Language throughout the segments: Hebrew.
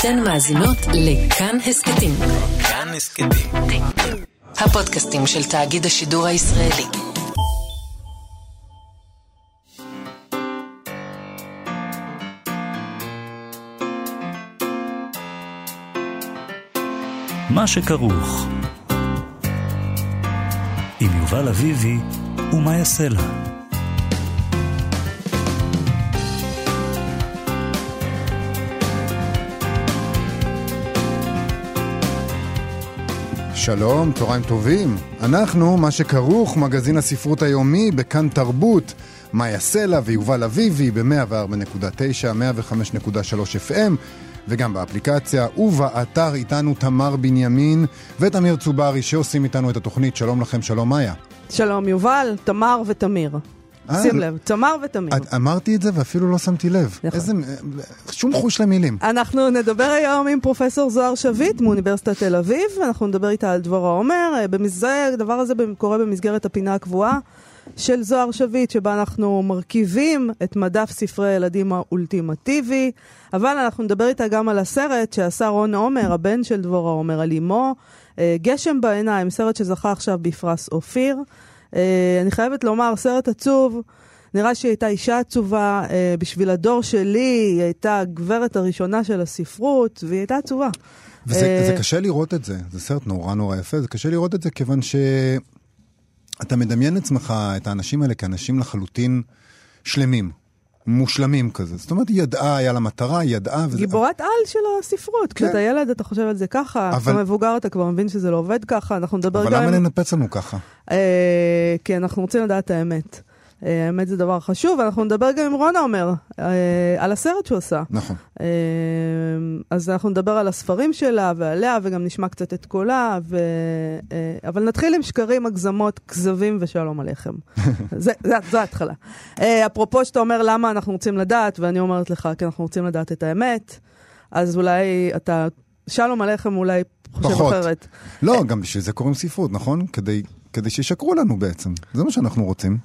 אתן מאזינות לכאן הסכתים. כאן הסכתים. הפודקאסטים של תאגיד השידור הישראלי. מה שכרוך עם יובל אביבי ומה יעשה לה. שלום, צהריים טובים. אנחנו, מה שכרוך, מגזין הספרות היומי בכאן תרבות. מאיה סלע ויובל אביבי ב-104.9, 105.3 FM, וגם באפליקציה ובאתר איתנו תמר בנימין ותמיר צוברי שעושים איתנו את התוכנית. שלום לכם, שלום מאיה. שלום יובל, תמר ותמיר. אה, שים לב, תמר ותמיר. אמרתי את זה ואפילו לא שמתי לב. נכון. איזה... שום חוש למילים. אנחנו נדבר היום עם פרופסור זוהר שביט מאוניברסיטת תל אביב, אנחנו נדבר איתה על דבורה עומר. אה, הדבר הזה קורה במסגרת הפינה הקבועה של זוהר שביט, שבה אנחנו מרכיבים את מדף ספרי הילדים האולטימטיבי, אבל אנחנו נדבר איתה גם על הסרט שעשה רון עומר, הבן של דבורה עומר, על אמו, אה, גשם בעיניים, סרט שזכה עכשיו בפרס אופיר. אה, אני חייבת לומר, סרט עצוב. נראה שהיא הייתה אישה עצובה, אה, בשביל הדור שלי, היא הייתה הגברת הראשונה של הספרות, והיא הייתה עצובה. וזה אה, זה קשה לראות את זה, זה סרט נורא נורא יפה, זה קשה לראות את זה כיוון שאתה מדמיין לעצמך את האנשים האלה כאנשים לחלוטין שלמים, מושלמים כזה. זאת אומרת, היא ידעה, היה לה מטרה, היא ידעה, וזה... גיבורת על של הספרות. כן. כשאתה ילד אתה חושב על זה ככה, אבל- כשאתה מבוגר אתה כבר מבין שזה לא עובד ככה, אנחנו נדבר אבל גם... למה עם- לנפץ לנו ככה? אה, כי אנחנו רוצים לדעת את האמת. אה, האמת זה דבר חשוב, אנחנו נדבר גם עם רונה אומר, אה, על הסרט שהוא עשה. נכון. אה, אז אנחנו נדבר על הספרים שלה ועליה, וגם נשמע קצת את קולה, ו... אבל נתחיל עם שקרים, הגזמות, כזבים ושלום עליכם. זה, זה, זו ההתחלה. אפרופו שאתה אומר למה אנחנו רוצים לדעת, ואני אומרת לך, כי אנחנו רוצים לדעת את האמת, אז אולי אתה, שלום עליכם אולי חושב פחות. אחרת. לא, גם בשביל זה קוראים ספרות, נכון? כדי... כדי שישקרו לנו בעצם, זה מה שאנחנו רוצים.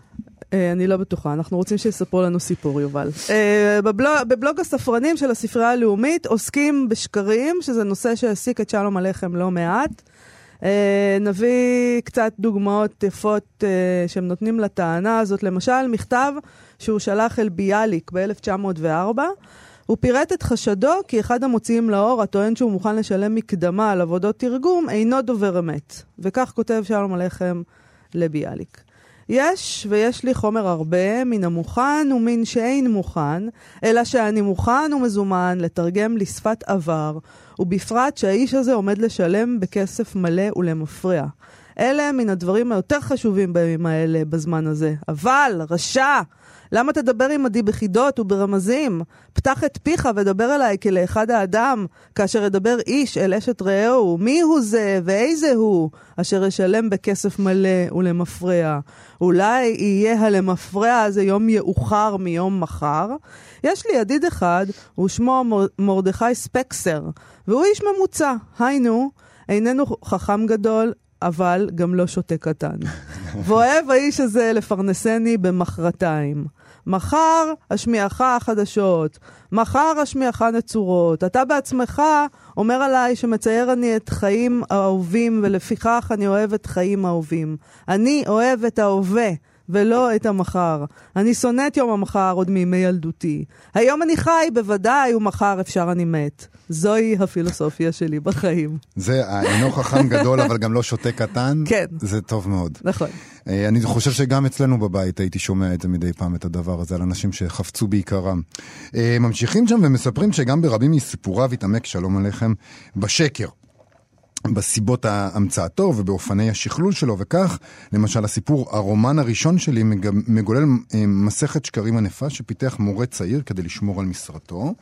אה, אני לא בטוחה, אנחנו רוצים שיספרו לנו סיפור, יובל. אה, בבלוג, הספרנים של הספרייה הלאומית עוסקים בשקרים, שזה נושא שהעסיק את שלום עליכם לא מעט. אה, נביא קצת דוגמאות יפות שהם נותנים לטענה הזאת. למשל, מכתב שהוא שלח אל ביאליק ב-1904. הוא פירט את חשדו כי אחד המוציאים לאור, הטוען שהוא מוכן לשלם מקדמה על עבודות תרגום, אינו דובר אמת. וכך כותב שלום עליכם לביאליק. יש, ויש לי חומר הרבה, מן המוכן ומן שאין מוכן, אלא שאני מוכן ומזומן לתרגם לשפת עבר, ובפרט שהאיש הזה עומד לשלם בכסף מלא ולמפרע. אלה מן הדברים היותר חשובים בימים האלה, בזמן הזה. אבל, רשע! למה תדבר עמדי בחידות וברמזים? פתח את פיך ודבר אליי כלאחד האדם, כאשר ידבר איש אל אשת רעהו, מי הוא זה ואיזה הוא, אשר ישלם בכסף מלא ולמפרע. אולי יהיה הלמפרע הזה יום יאוחר מיום מחר? יש לי ידיד אחד, ושמו מור- מרדכי ספקסר, והוא איש ממוצע, היינו, איננו חכם גדול, אבל גם לא שותה קטן. ואוהב האיש הזה לפרנסני במחרתיים. מחר אשמיעך חדשות, מחר אשמיעך נצורות. אתה בעצמך אומר עליי שמצייר אני את חיים האהובים, ולפיכך אני אוהב את חיים האהובים. אני אוהב את ההווה. ולא את המחר. אני שונא את יום המחר עוד מימי ילדותי. היום אני חי, בוודאי, ומחר אפשר אני מת. זוהי הפילוסופיה שלי בחיים. זה אינו חכם גדול, אבל גם לא שותה קטן. כן. זה טוב מאוד. נכון. אה, אני חושב שגם אצלנו בבית הייתי שומע את זה מדי פעם, את הדבר הזה, על אנשים שחפצו בעיקרם. אה, ממשיכים שם ומספרים שגם ברבים מסיפוריו התעמק, שלום עליכם, בשקר. בסיבות המצאתו ובאופני השכלול שלו, וכך, למשל, הסיפור, הרומן הראשון שלי מג- מגולל אה, מסכת שקרים ענפה שפיתח מורה צעיר כדי לשמור על משרתו.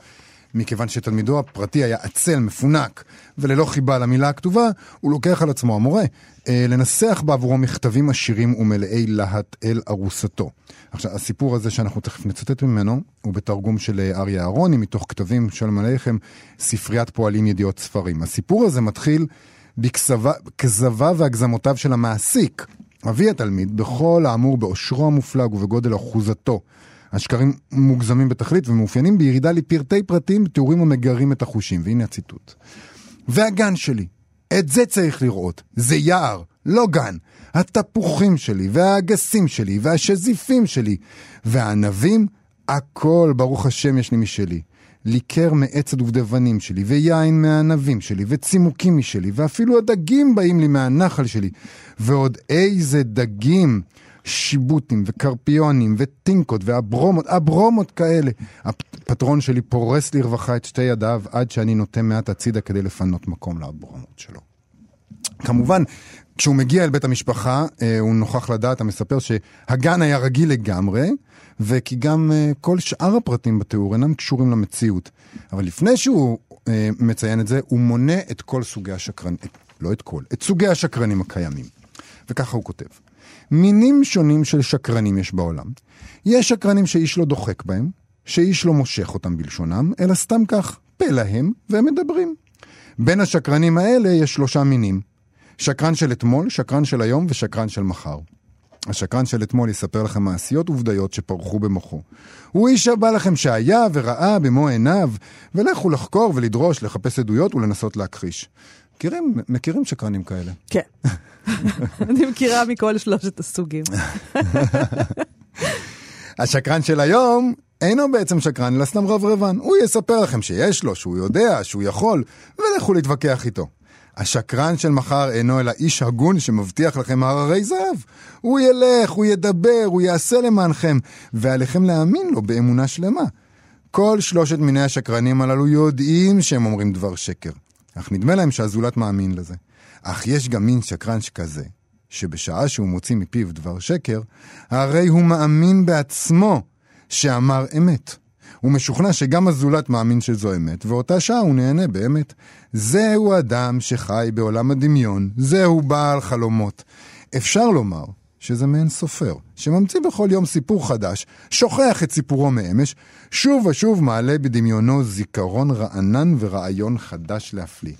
מכיוון שתלמידו הפרטי היה עצל, מפונק וללא חיבה למילה הכתובה, הוא לוקח על עצמו, המורה, אה, לנסח בעבורו מכתבים עשירים ומלאי להט אל ארוסתו. עכשיו, הסיפור הזה שאנחנו תכף נצטט ממנו, הוא בתרגום של אה, אריה אהרוני, מתוך כתבים, שלום עליכם, ספריית פועלים ידיעות ספרים. הסיפור הזה מתחיל בכזביו והגזמותיו של המעסיק, אבי התלמיד, בכל האמור באושרו המופלג ובגודל אחוזתו. השקרים מוגזמים בתכלית ומאופיינים בירידה לפרטי פרטים בתיאורים המגרים את החושים. והנה הציטוט. והגן שלי, את זה צריך לראות, זה יער, לא גן. התפוחים שלי, והאגסים שלי, והשזיפים שלי, והענבים, הכל, ברוך השם, יש לי משלי. ליקר מעץ הדובדבנים שלי, ויין מהענבים שלי, וצימוקים משלי, ואפילו הדגים באים לי מהנחל שלי. ועוד איזה דגים, שיבוטים, וקרפיונים, וטינקות, והברומות, הברומות כאלה. הפטרון שלי פורס לרווחה את שתי ידיו, עד שאני נוטה מעט הצידה כדי לפנות מקום להברומות שלו. כמובן, כשהוא מגיע אל בית המשפחה, אה, הוא נוכח לדעת, המספר, שהגן היה רגיל לגמרי, וכי גם אה, כל שאר הפרטים בתיאור אינם קשורים למציאות. אבל לפני שהוא אה, מציין את זה, הוא מונה את כל סוגי השקרנים, לא את כל, את סוגי השקרנים הקיימים. וככה הוא כותב: מינים שונים של שקרנים יש בעולם. יש שקרנים שאיש לא דוחק בהם, שאיש לא מושך אותם בלשונם, אלא סתם כך, פה להם, והם מדברים. בין השקרנים האלה יש שלושה מינים. שקרן של אתמול, שקרן של היום ושקרן של מחר. השקרן של אתמול יספר לכם מעשיות ובדיות שפרחו במוחו. הוא איש הבא לכם שהיה וראה במו עיניו, ולכו לחקור ולדרוש, לחפש עדויות ולנסות להכחיש. מכירים, מכירים שקרנים כאלה. כן. אני מכירה מכל שלושת הסוגים. השקרן של היום אינו בעצם שקרן, אלא סתם רברבן. הוא יספר לכם שיש לו, שהוא יודע, שהוא יכול, ולכו להתווכח איתו. השקרן של מחר אינו אלא איש הגון שמבטיח לכם הררי זהב. הוא ילך, הוא ידבר, הוא יעשה למענכם, ועליכם להאמין לו באמונה שלמה. כל שלושת מיני השקרנים הללו יודעים שהם אומרים דבר שקר, אך נדמה להם שהזולת מאמין לזה. אך יש גם מין שקרן שכזה, שבשעה שהוא מוציא מפיו דבר שקר, הרי הוא מאמין בעצמו שאמר אמת. הוא משוכנע שגם הזולת מאמין שזו אמת, ואותה שעה הוא נהנה באמת. זהו אדם שחי בעולם הדמיון, זהו בעל חלומות. אפשר לומר שזה מעין סופר, שממציא בכל יום סיפור חדש, שוכח את סיפורו מאמש, שוב ושוב מעלה בדמיונו זיכרון רענן ורעיון חדש להפליא.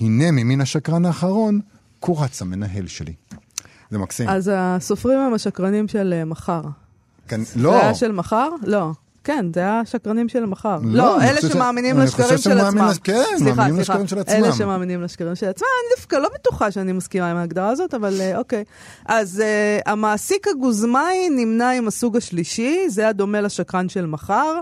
הנה ממין השקרן האחרון, קורץ המנהל שלי. זה מקסים. אז הסופרים הם השקרנים של אה, מחר. כן, זה לא, היה של מחר? לא. כן, זה השקרנים של מחר. לא, לא, אלה חושב ש- שמאמינים אני לשקרים של עצמם. כן, מאמינים. לשקרים של אלה עצמם. שמאמינים לשקרים של עצמם, אני דווקא לא בטוחה שאני מסכימה עם ההגדרה הזאת, אבל אה, אוקיי. אז אה, המעסיק הגוזמאי נמנה עם הסוג השלישי, זה הדומה לשקרן של מחר,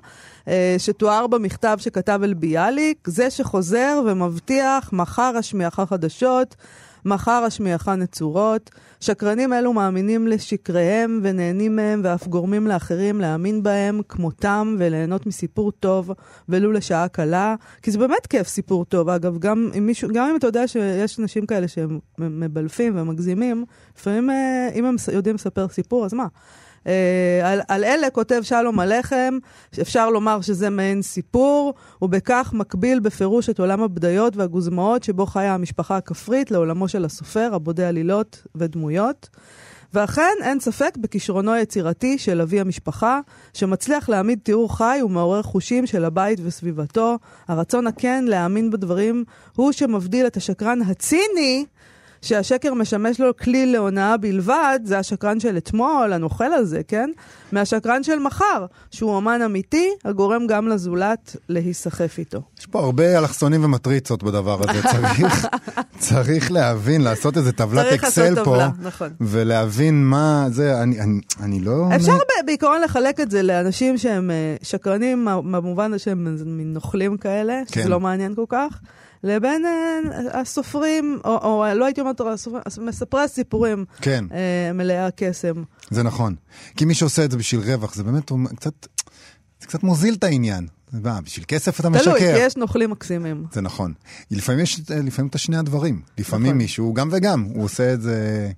אה, שתואר במכתב שכתב אל ביאליק, זה שחוזר ומבטיח, מחר אשמיעך חדשות. מחר אשמיעך נצורות. שקרנים אלו מאמינים לשקריהם ונהנים מהם ואף גורמים לאחרים להאמין בהם כמותם וליהנות מסיפור טוב ולו לשעה קלה. כי זה באמת כיף סיפור טוב. אגב, גם אם, מישהו, גם אם אתה יודע שיש אנשים כאלה שהם מבלפים ומגזימים, לפעמים אה, אם הם יודעים לספר סיפור, אז מה? Uh, על, על אלה כותב שלום עליכם, אפשר לומר שזה מעין סיפור, ובכך מקביל בפירוש את עולם הבדיות והגוזמאות שבו חיה המשפחה הכפרית לעולמו של הסופר, הבודה עלילות ודמויות. ואכן, אין ספק בכישרונו היצירתי של אבי המשפחה, שמצליח להעמיד תיאור חי ומעורר חושים של הבית וסביבתו. הרצון הכן להאמין בדברים הוא שמבדיל את השקרן הציני שהשקר משמש לו כלי להונאה בלבד, זה השקרן של אתמול, הנוכל הזה, כן? מהשקרן של מחר, שהוא אמן אמיתי, הגורם גם לזולת להיסחף איתו. יש פה הרבה אלכסונים ומטריצות בדבר הזה, צריך, צריך להבין, לעשות איזה טבלת אקסל פה, טבלה, נכון. ולהבין מה זה, אני, אני, אני לא... אפשר ב- בעיקרון לחלק את זה לאנשים שהם אה, שקרנים, במובן שהם מין נוכלים כאלה, שזה כן. לא מעניין כל כך, לבין אה, הסופרים, או, או לא הייתי אומרת מספרי הסיפורים, כן, אה, מלאי הקסם. זה נכון. כי מי שעושה את זה בשביל רווח, זה באמת הוא קצת, זה קצת מוזיל את העניין. מה, בשביל כסף אתה משקר. תלוי, כי יש נוכלים מקסימים. זה נכון. לפעמים יש לפעמים את השני הדברים. לפעמים נכון. מישהו גם וגם, הוא עושה את זה...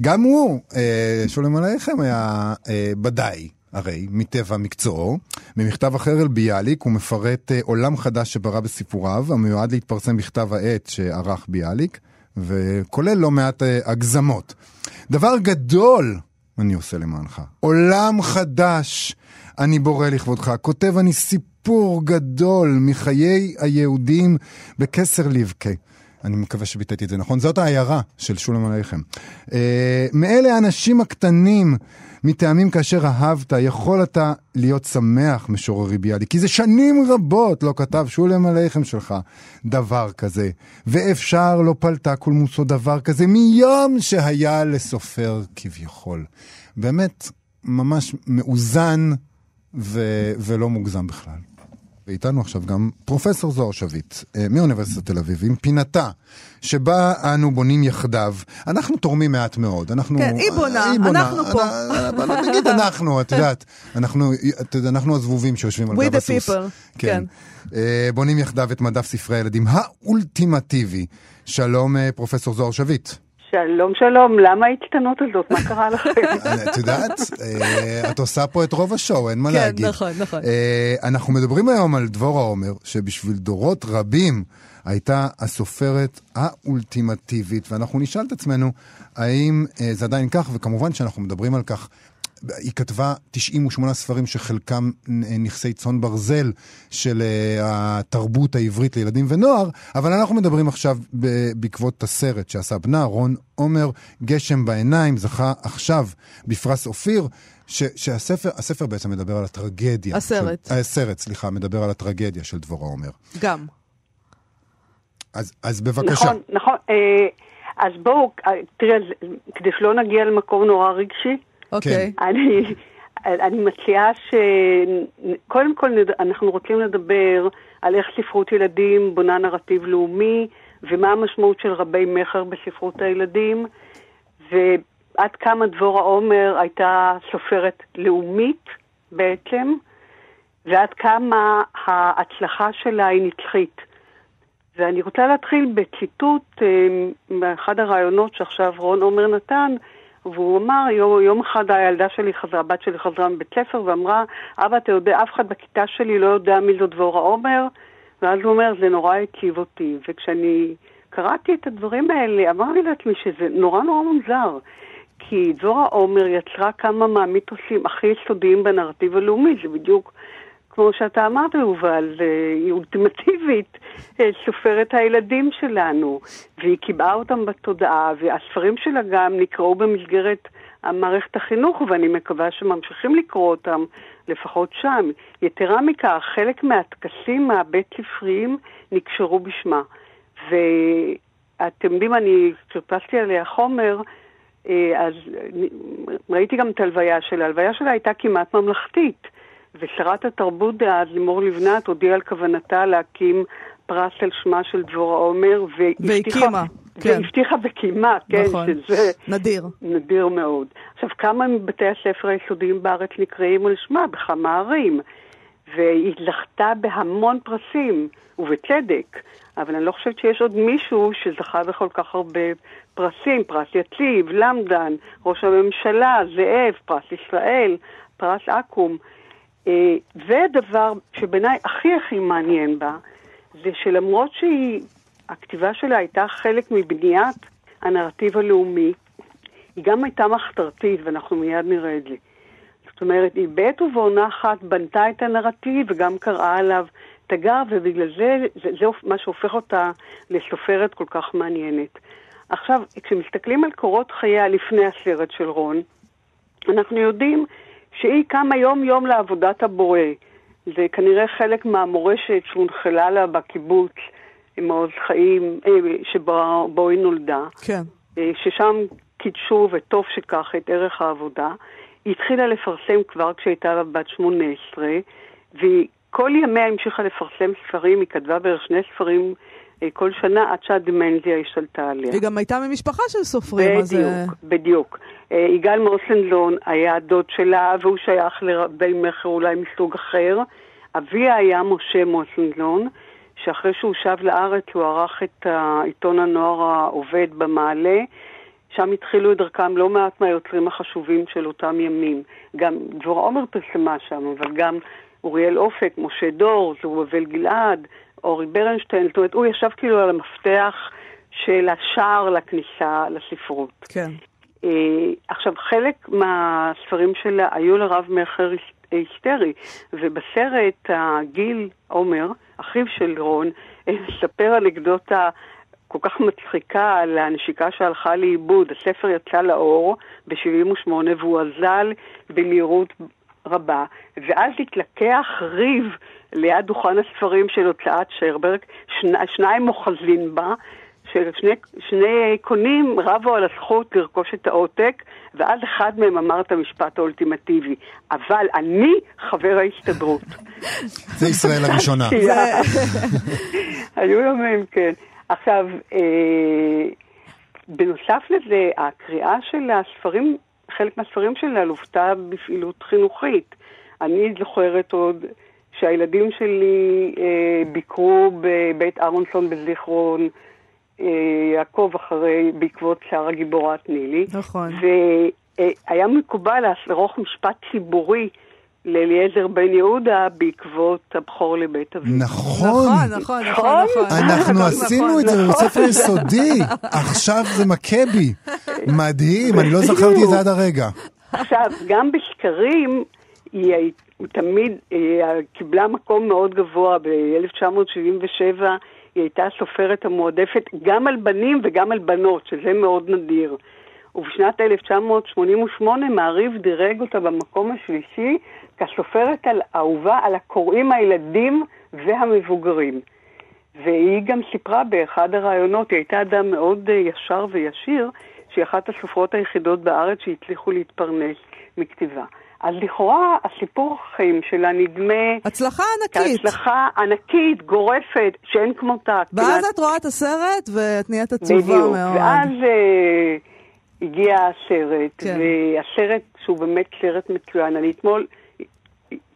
גם הוא, אה, שולם עליכם, היה אה, בדאי, הרי, מטבע מקצועו. במכתב אחר אל ביאליק הוא מפרט אה, עולם חדש שברא בסיפוריו, המיועד להתפרסם בכתב העת שערך ביאליק, וכולל לא מעט אה, הגזמות. דבר גדול אני עושה למענך. עולם חדש אני בורא לכבודך. כותב אני סיפור גדול מחיי היהודים בקסר לבקה. אני מקווה שביטאתי את זה נכון. זאת העיירה של שולם עליכם. אה, מאלה האנשים הקטנים, מטעמים כאשר אהבת, יכול אתה להיות שמח, משוררי ביאליק, כי זה שנים רבות לא כתב שולם עליכם שלך דבר כזה, ואפשר לא פלטה קולמוסו דבר כזה מיום שהיה לסופר כביכול. באמת, ממש מאוזן ו- ולא מוגזם בכלל. ואיתנו עכשיו גם פרופסור זוהר שביט אה, מאוניברסיטת תל אביב, עם פינתה שבה אנו בונים יחדיו. אנחנו תורמים מעט מאוד. אנחנו, כן, היא בונה, אנחנו פה. אבל נגיד אנחנו, את יודעת, אנחנו, את אנחנו הזבובים שיושבים על We גב the הסוס. people, כן. אה, בונים יחדיו את מדף ספרי הילדים האולטימטיבי. שלום, אה, פרופסור זוהר שביט. שלום, שלום, למה ההצטנות הזאת? מה קרה לכם? את יודעת, אה, את עושה פה את רוב השואו, אין מה כן, להגיד. נכון, נכון. אה, אנחנו מדברים היום על דבורה עומר, שבשביל דורות רבים הייתה הסופרת האולטימטיבית, ואנחנו נשאל את עצמנו האם אה, זה עדיין כך, וכמובן שאנחנו מדברים על כך. היא כתבה 98 ספרים שחלקם אה, נכסי צאן ברזל של אה, התרבות העברית לילדים ונוער, אבל אנחנו מדברים עכשיו בעקבות הסרט שעשה בנה, רון עומר, גשם בעיניים, זכה עכשיו בפרס אופיר, ש- שהספר הספר בעצם מדבר על הטרגדיה. הסרט. של, הסרט, סליחה, מדבר על הטרגדיה של דבורה עומר. גם. אז, אז בבקשה. נכון, נכון. אה, אז בואו, אה, תראה, כדי שלא נגיע למקור נורא רגשי, אוקיי. אני, אני מציעה שקודם כל נד- אנחנו רוצים לדבר על איך ספרות ילדים בונה נרטיב לאומי, ומה המשמעות של רבי מכר בספרות הילדים, ועד כמה דבורה עומר הייתה סופרת לאומית בעצם, ועד כמה ההצלחה שלה היא נצחית. ואני רוצה להתחיל בציטוט אה, מאחד הראיונות שעכשיו רון עומר נתן, והוא אמר, יום, יום אחד הילדה שלי חזרה, הבת שלי חזרה מבית ספר ואמרה, אבא, אתה יודע, אף אחד בכיתה שלי לא יודע מי זו דבורה עומר, ואז הוא אומר, זה נורא הציב אותי. וכשאני קראתי את הדברים האלה, אמרתי לעצמי שזה נורא נורא מוזר. כי דבורה עומר יצרה כמה מהמיתוסים הכי יסודיים בנרטיב הלאומי, זה בדיוק כמו שאתה אמרת, יובל, אה, היא אולטימטיבית, אה, סופרת הילדים שלנו, והיא קיבעה אותם בתודעה, והספרים שלה גם נקראו במסגרת מערכת החינוך, ואני מקווה שממשיכים לקרוא אותם לפחות שם. יתרה מכך, חלק מהטקסים הבית-ספריים נקשרו בשמה. ואתם יודעים, אני חיפשתי עליה חומר, אה, אז ראיתי גם את הלוויה שלה. ההלוויה שלה הייתה כמעט ממלכתית. ושרת התרבות דאז, לימור לבנת, הודיעה על כוונתה להקים פרס על שמה של דבורה עומר, והקימה, כן. והבטיחה וקיימה, כן, נכון. שזה נדיר. נדיר מאוד. עכשיו, כמה מבתי הספר היסודיים בארץ נקראים על שמה? בכמה ערים. והיא זכתה בהמון פרסים, ובצדק, אבל אני לא חושבת שיש עוד מישהו שזכה בכל כך הרבה פרסים, פרס יציב, למדן, ראש הממשלה, זאב, פרס ישראל, פרס אקו"ם. אה, והדבר שבעיניי הכי הכי מעניין בה, זה שלמרות שהכתיבה שלה הייתה חלק מבניית הנרטיב הלאומי, היא גם הייתה מחתרתית, ואנחנו מיד נראה את זה. זאת אומרת, היא בעת ובעונה אחת בנתה את הנרטיב וגם קראה עליו תגר, ובגלל זה, זה, זה מה שהופך אותה לסופרת כל כך מעניינת. עכשיו, כשמסתכלים על קורות חייה לפני הסרט של רון, אנחנו יודעים שהיא קמה יום-יום לעבודת הבורא. זה כנראה חלק מהמורשת שהונחלה לה בקיבוץ מעוז חיים, אה, שבו היא נולדה. כן. אה, ששם קידשו, וטוב שכך, את ערך העבודה. היא התחילה לפרסם כבר כשהייתה בת 18, והיא כל ימיה המשיכה לפרסם ספרים, היא כתבה בערך שני ספרים כל שנה עד שהדמנזיה השתלטה עליה. היא גם הייתה ממשפחה של סופרים, אז... אה, בדיוק, בדיוק. אה, יגאל מוסנזון היה הדוד שלה, והוא שייך לרבי מכר אולי מסוג אחר. אביה היה משה מוסנזון, שאחרי שהוא שב לארץ הוא ערך את עיתון הנוער העובד במעלה. שם התחילו את דרכם לא מעט מהיוצרים החשובים של אותם ימים. גם דבורה עומר פרסמה שם, אבל גם אוריאל אופק, משה דור, זרובבל גלעד, אורי ברנשטיין, זאת אומרת, הוא ישב כאילו על המפתח של השער לכניסה לספרות. כן. Uh, עכשיו, חלק מהספרים שלה היו לרב מכר היסטרי, ובסרט הגיל עומר, אחיו של רון, מספר אנקדוטה כל כך מצחיקה על הנשיקה שהלכה לאיבוד. הספר יצא לאור ב-78' והוא אזל במהירות רבה, ואז התלקח ריב ליד דוכן הספרים של הוצאת שרברג, שני, שניים אוחזים בה, ששני שני קונים רבו על הזכות לרכוש את העותק, ואז אחד מהם אמר את המשפט האולטימטיבי, אבל אני חבר ההסתדרות. זה ישראל הראשונה. היו ימים, כן. עכשיו, אה, בנוסף לזה, הקריאה של הספרים, חלק מהספרים שלה לוותה בפעילות חינוכית. אני זוכרת עוד שהילדים שלי אה, ביקרו בבית אהרונסון בזיכרון, אה, יעקב אחרי, בעקבות שרה גיבורת נילי. נכון. והיה מקובל לערוך משפט ציבורי לאליעזר בן יהודה בעקבות הבכור לבית אביו. נכון. נכון, נכון, נכון, נכון. אנחנו נכון, עשינו את זה נכון. בבית ספר יסודי, עכשיו זה מכה בי. מדהים, אני לא זכרתי את זה עד הרגע. עכשיו, גם בסקרים, היא הי- היא תמיד קיבלה מקום מאוד גבוה. ב-1977 היא הייתה הסופרת המועדפת גם על בנים וגם על בנות, שזה מאוד נדיר. ובשנת 1988 מעריב דירג אותה במקום השלישי כסופרת על אהובה על הקוראים הילדים והמבוגרים. והיא גם סיפרה באחד הראיונות, היא הייתה אדם מאוד אה, ישר וישיר, שהיא אחת הסופרות היחידות בארץ שהצליחו להתפרנס מכתיבה. אז לכאורה הסיפור החיים שלה נדמה הצלחה ענקית. כהצלחה ענקית, גורפת, שאין כמותה. ואז כמעט- את רואה את הסרט ואת נהיית עצובה בדיוק. מאוד. ואז אה, הגיע הסרט, כן. והסרט שהוא באמת סרט מצוין. אני אתמול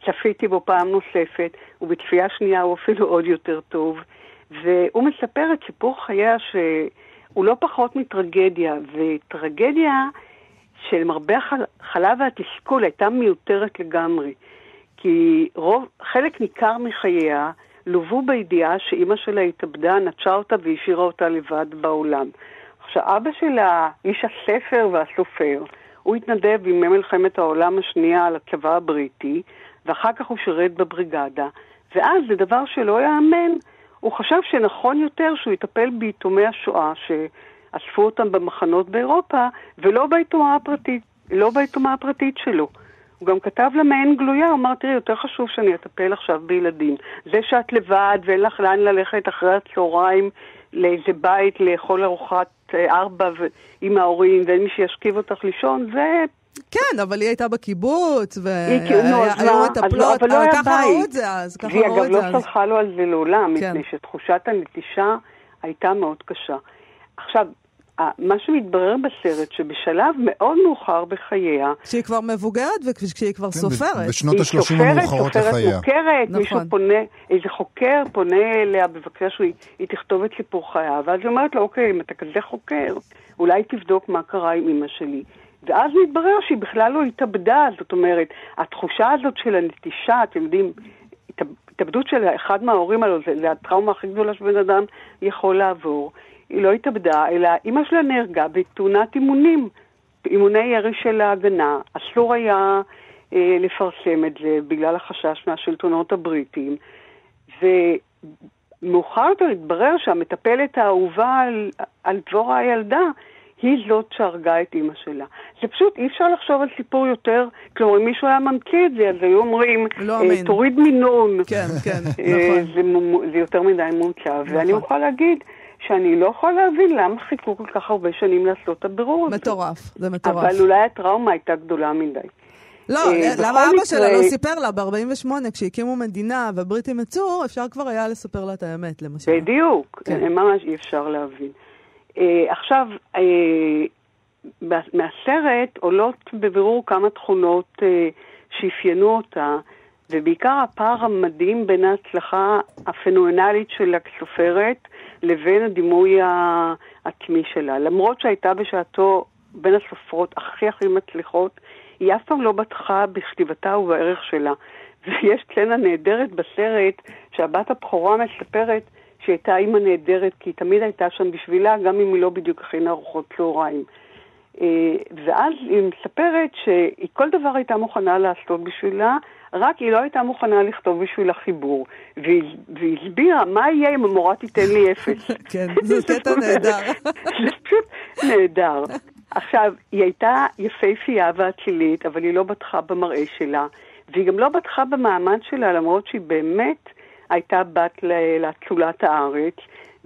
צפיתי בו פעם נוספת, ובצפייה שנייה הוא אפילו עוד יותר טוב. והוא מספר את סיפור חייה שהוא לא פחות מטרגדיה, וטרגדיה שלמרבה החלב והתסכול הייתה מיותרת לגמרי. כי רוב, חלק ניכר מחייה לוו בידיעה שאימא שלה התאבדה, נטשה אותה והשאירה אותה לבד בעולם. עכשיו, אבא שלה, איש הספר והסופר, הוא התנדב בימי מלחמת העולם השנייה על הצבא הבריטי, ואחר כך הוא שירת בבריגדה, ואז, זה דבר שלא יאמן, הוא חשב שנכון יותר שהוא יטפל ביתומי השואה שאספו אותם במחנות באירופה, ולא ביתומה הפרטית, לא ביתומה הפרטית שלו. הוא גם כתב לה מעין גלויה, הוא אמר, תראי, יותר חשוב שאני אטפל עכשיו בילדים. זה שאת לבד ואין לך לאן ללכת אחרי הצהריים לאיזה בית לאכול ארוחת אה, ארבע ו- עם ההורים, ואין מי שישכיב אותך לישון, זה... כן, אבל היא הייתה בקיבוץ, היא כאילו והיו אז לא- מטפלות, אבל לא ככה ראו. את זה אז, ככה והיא ראו אגב את לא זה אז. סלחה לו על זה לעולם, כן. מפני שתחושת הנטישה הייתה מאוד קשה. עכשיו, מה שמתברר בסרט, שבשלב מאוד מאוחר בחייה, כשהיא כבר מבוגרת וכשהיא כבר כן, סופרת. בשנות היא ה-30 סופרת, המאוחרות סופרת לחייה. מוכרת, נכון. מישהו פונה, איזה חוקר פונה אליה בבקשה שהיא היא תכתוב את סיפור חייה, ואז היא אומרת לו, אוקיי, אם אתה כזה חוקר, אולי תבדוק מה קרה עם אמא שלי. ואז מתברר שהיא בכלל לא התאבדה, זאת אומרת, התחושה הזאת של הנטישה, אתם יודעים, התאב- התאבדות של אחד מההורים האלו, זה, הטראומה הכי גדולה שבן אדם יכול לעבור. היא לא התאבדה, אלא אימא שלה נהרגה בתאונת אימונים, אימוני ירי של ההגנה. אסור היה אה, לפרסם את זה בגלל החשש מהשלטונות הבריטיים. ומאוחר יותר התברר שהמטפלת האהובה על, על דבורה הילדה היא זאת שהרגה את אימא שלה. זה פשוט, אי אפשר לחשוב על סיפור יותר, כלומר, אם מישהו היה ממציא את זה, אז היו אומרים, לא אה. תוריד מינון. כן, כן, אה, נכון. זה, זה יותר מדי מומצא, ואני נכון. יכולה להגיד שאני לא יכולה להבין למה חיכו כל כך הרבה שנים לעשות את הבירור הזה. מטורף, זה מטורף. אבל אולי הטראומה הייתה גדולה מדי. לא, אה, למה בכל אבא שלה לא סיפר לה ב-48, כשהקימו מדינה והבריטים יצאו, אפשר כבר היה לספר לה את האמת, למשל. בדיוק, כן. ממש אי אפשר להבין. אה, עכשיו, אה, מה- מהסרט עולות בבירור כמה תכונות אה, שאפיינו אותה, ובעיקר הפער המדהים בין ההצלחה הפנומנלית שלה כסופרת לבין הדימוי העצמי שלה. למרות שהייתה בשעתו בין הסופרות הכי הכי מצליחות, היא אף פעם לא בטחה בכתיבתה ובערך שלה. ויש סצנה נהדרת בסרט, שהבת הבכורה מספרת שהיא הייתה אימא נהדרת, כי היא תמיד הייתה שם בשבילה, גם אם היא לא בדיוק הכינה ארוחות צהריים. אה, ואז היא מספרת שהיא כל דבר הייתה מוכנה לעשות בשבילה, רק היא לא הייתה מוכנה לכתוב בשביל החיבור. והיא, והיא הסבירה, מה יהיה אם המורה תיתן לי אפס? כן, זה קטע נהדר. זה פשוט נהדר. עכשיו, היא הייתה יפהפייה ואצילית, אבל היא לא בטחה במראה שלה, והיא גם לא בטחה במעמד שלה, למרות שהיא באמת הייתה בת לאצולת הארץ,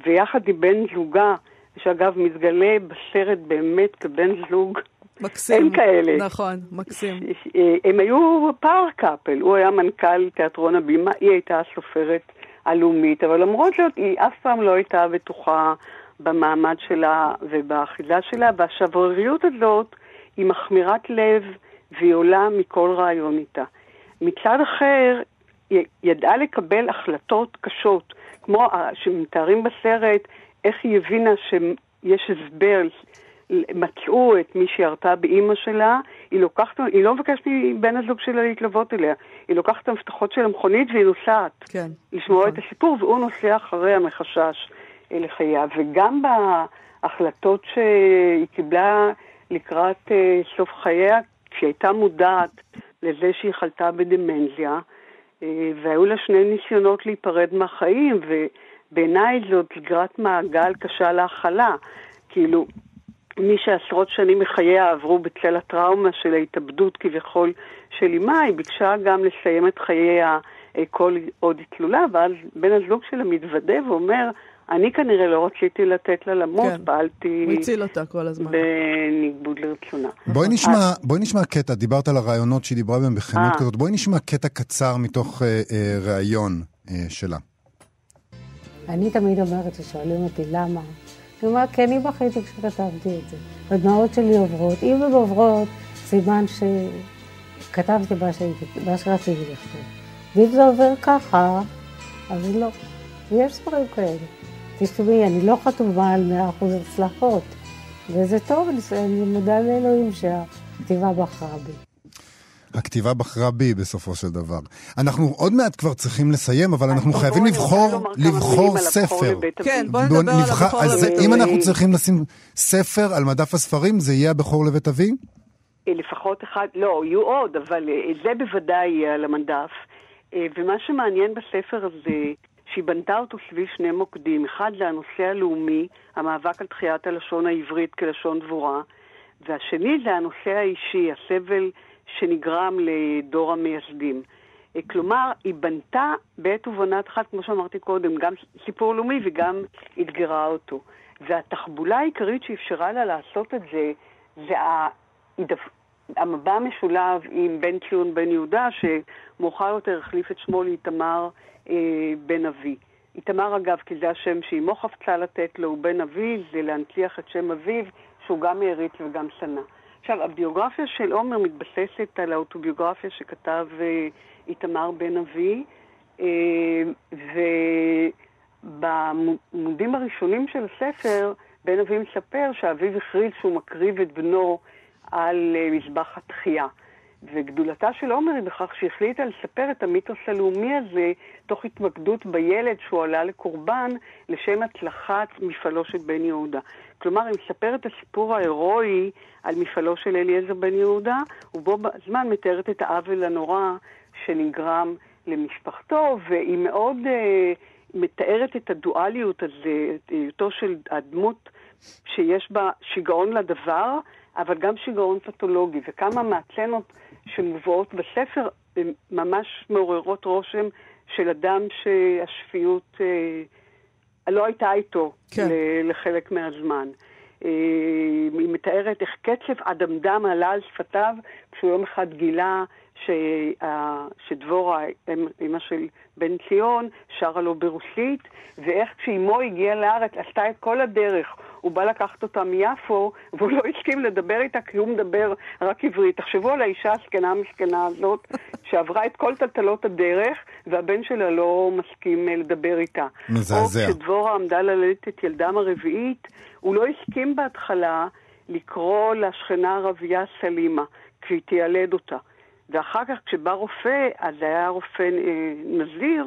ויחד עם בן זוגה, שאגב מתגלה בסרט באמת כבן זוג, מקסים. אין כאלה. נכון, מקסים. אה, הם היו פאר קאפל, הוא היה מנכ"ל תיאטרון הבימה, היא הייתה הסופרת הלאומית, אבל למרות זאת היא אף פעם לא הייתה בטוחה במעמד שלה ובאחיזה שלה, והשבריריות הזאת היא מחמירת לב והיא עולה מכל רעיון איתה. מצד אחר, ידעה לקבל החלטות קשות, כמו שמתארים בסרט, איך היא הבינה שיש הסבר, מצאו את מי שירתה באימא שלה, היא לוקחת, היא לא מבקשת מבן הזוג שלה להתלוות אליה, היא לוקחת את המפתחות של המכונית והיא נוסעת. כן. לשמוע נכון. את הסיפור, והוא נוסע אחריה מחשש אה, לחייה. וגם בהחלטות שהיא קיבלה לקראת אה, סוף חייה, כשהיא הייתה מודעת לזה שהיא חלתה בדמנזיה, והיו לה שני ניסיונות להיפרד מהחיים, ובעיניי זאת סגרת מעגל קשה להכלה. כאילו, מי שעשרות שנים מחייה עברו בצל הטראומה של ההתאבדות כביכול של אמה, היא ביקשה גם לסיים את חייה אה, כל עוד היא תלולה, ואז בן הזוג שלה מתוודה ואומר, אני כנראה לא רציתי לתת לה למות, כן. פעלתי הוא הציל אותה כל הזמן. בניגוד לרצונה. בואי נשמע, בואי נשמע קטע, דיברת על הרעיונות שהיא דיברה בהם בכנות אה. כזאת, בואי נשמע קטע קצר מתוך אה, אה, ראיון אה, שלה. אני תמיד אומרת ששואלים אותי למה. אני אומרת, כי אני בכיתי כשכתבתי את זה. הדמעות שלי עוברות. אם הן עוברות, סימן שכתבתי מה, שהייתי, מה שרציתי לכתוב. ואם זה עובר ככה, אז לא. ויש דברים כאלה. תשמעי, אני לא חתומה על 100% הצלחות. וזה טוב, אני, מודה לאלוהים שהכתיבה בחרה בי. הכתיבה בחרה בי בסופו של דבר. אנחנו עוד מעט כבר צריכים לסיים, אבל אנחנו אז חייבים לבחור, לבחור ספר. כן, בואו נדבר על הבכור אז לבית אם אביב. אנחנו צריכים לשים ספר על מדף הספרים, זה יהיה הבכור לבית אבי? אה, לפחות אחד, לא, יהיו עוד, אבל אה, זה בוודאי יהיה על המדף. אה, ומה שמעניין בספר הזה, שהיא בנתה אותו סביב שני מוקדים. אחד זה הנושא הלאומי, המאבק על תחיית הלשון העברית כלשון דבורה, והשני זה הנושא האישי, הסבל שנגרם לדור המייסדים. אה, כלומר, היא בנתה בעת ובעונת אחת, כמו שאמרתי קודם, גם סיפור לאומי וגם אתגרה אותו. והתחבולה העיקרית שאפשרה לה לעשות את זה, זה ההידפ- המבע המשולב עם בן ציון בן יהודה, שמאוחר יותר החליף את שמו לאיתמר בן אבי. איתמר אגב, כי זה השם שאימו חפצה לתת לו, הוא בן אבי, זה להנציח את שם אביו, שהוא גם העריץ וגם שנא. עכשיו, הביוגרפיה של עומר מתבססת על האוטוביוגרפיה שכתב אה, איתמר בן אבי, אה, ובעמודים הראשונים של הספר, בן אבי מספר שאביו הכריז שהוא מקריב את בנו על אה, מזבח התחייה. וגדולתה של עומר היא בכך שהחליטה לספר את המיתוס הלאומי הזה תוך התמקדות בילד שהוא עלה לקורבן לשם הצלחת מפעלו של בן יהודה. כלומר, היא מספרת את הסיפור ההירואי על מפעלו של אליעזר בן יהודה, ובו בזמן מתארת את העוול הנורא שנגרם למשפחתו, והיא מאוד אה, מתארת את הדואליות הזה, את היותו של הדמות שיש בה שיגעון לדבר, אבל גם שיגעון פתולוגי, וכמה מהצנות שמובאות בספר הן ממש מעוררות רושם של אדם שהשפיות אה, לא הייתה איתו כן. לחלק מהזמן. אה, היא מתארת איך קצב אדמדם עלה על שפתיו כשהוא יום אחד גילה שה- שדבורה, אמ- אמא של בן ציון, שרה לו ברוסית, ואיך כשאימו הגיעה לארץ עשתה את כל הדרך. הוא בא לקחת אותה מיפו, והוא לא הסכים לדבר איתה כי הוא מדבר רק עברית. תחשבו על האישה הזקנה המסכנה הזאת, שעברה את כל טלטלות הדרך, והבן שלה לא מסכים אה, לדבר איתה. מזעזע. או כשדבורה עמדה ללדת את ילדם הרביעית, הוא לא הסכים בהתחלה לקרוא לשכנה הערבייה סלימה, כשהיא תיילד אותה. ואחר כך כשבא רופא, אז היה רופא אה, נזיר,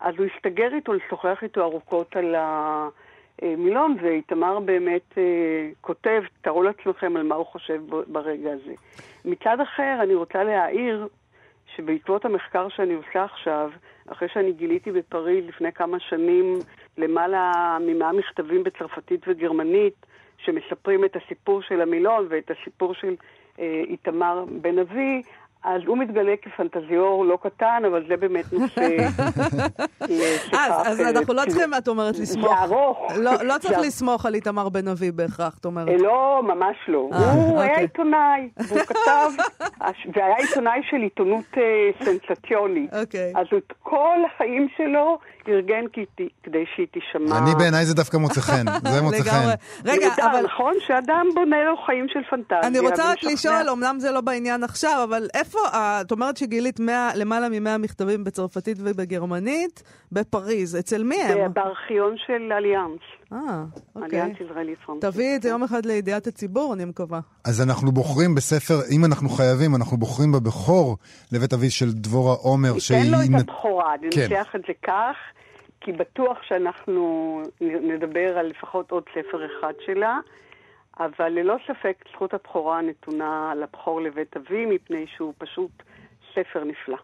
אז הוא הסתגר איתו לשוחח איתו ארוכות על המילון, ואיתמר באמת אה, כותב, תארו לעצמכם על מה הוא חושב ברגע הזה. מצד אחר, אני רוצה להעיר שבעקבות המחקר שאני עושה עכשיו, אחרי שאני גיליתי בפריז לפני כמה שנים למעלה ממאה מכתבים בצרפתית וגרמנית, שמספרים את הסיפור של המילון ואת הסיפור של אה, איתמר בן אבי, אז הוא מתגלה כפנטזיור לא קטן, אבל זה באמת נושא לשיחה אז, אחרת. אנחנו לא כי צריכים, את אומרת, לסמוך. זה ארוך. לא, לא צריך לסמוך על איתמר בן אבי בהכרח, את אומרת. אה, לא, ממש לא. אה, הוא היה אוקיי. עיתונאי, והוא כתב, זה היה עיתונאי של עיתונות אה, סנסציונית. אוקיי. אז את כל החיים שלו ארגן כדי שהיא תישמע. אני בעיניי זה דווקא מוצא חן, זה מוצא. חן. רגע, אבל נכון? שאדם בונה לו חיים של פנטזיה. אני רוצה רק. לשאול, אמנם זה לא בעניין עכשיו, אבל איפה, את אומרת שגילית 100 למעלה מ-100 מכתבים בצרפתית ובגרמנית בפריז, אצל מי הם? בארכיון של אליאנס, אה, אוקיי. אליאנס ישראלי פרנקי. תביאי את זה יום אחד לידיעת הציבור, אני מקווה. אז אנחנו בוחרים בספר, אם אנחנו חייבים, אנחנו בוחרים בבכור לבית אבי של דבורה עומר, ניתן לו שהיא... את הבכורה, כן. ננצח את זה כך, כי בטוח שאנחנו נדבר על לפחות עוד ספר אחד שלה, אבל ללא ספק זכות הבכורה נתונה לבכור לבית אבי, מפני שהוא פשוט ספר נפלא.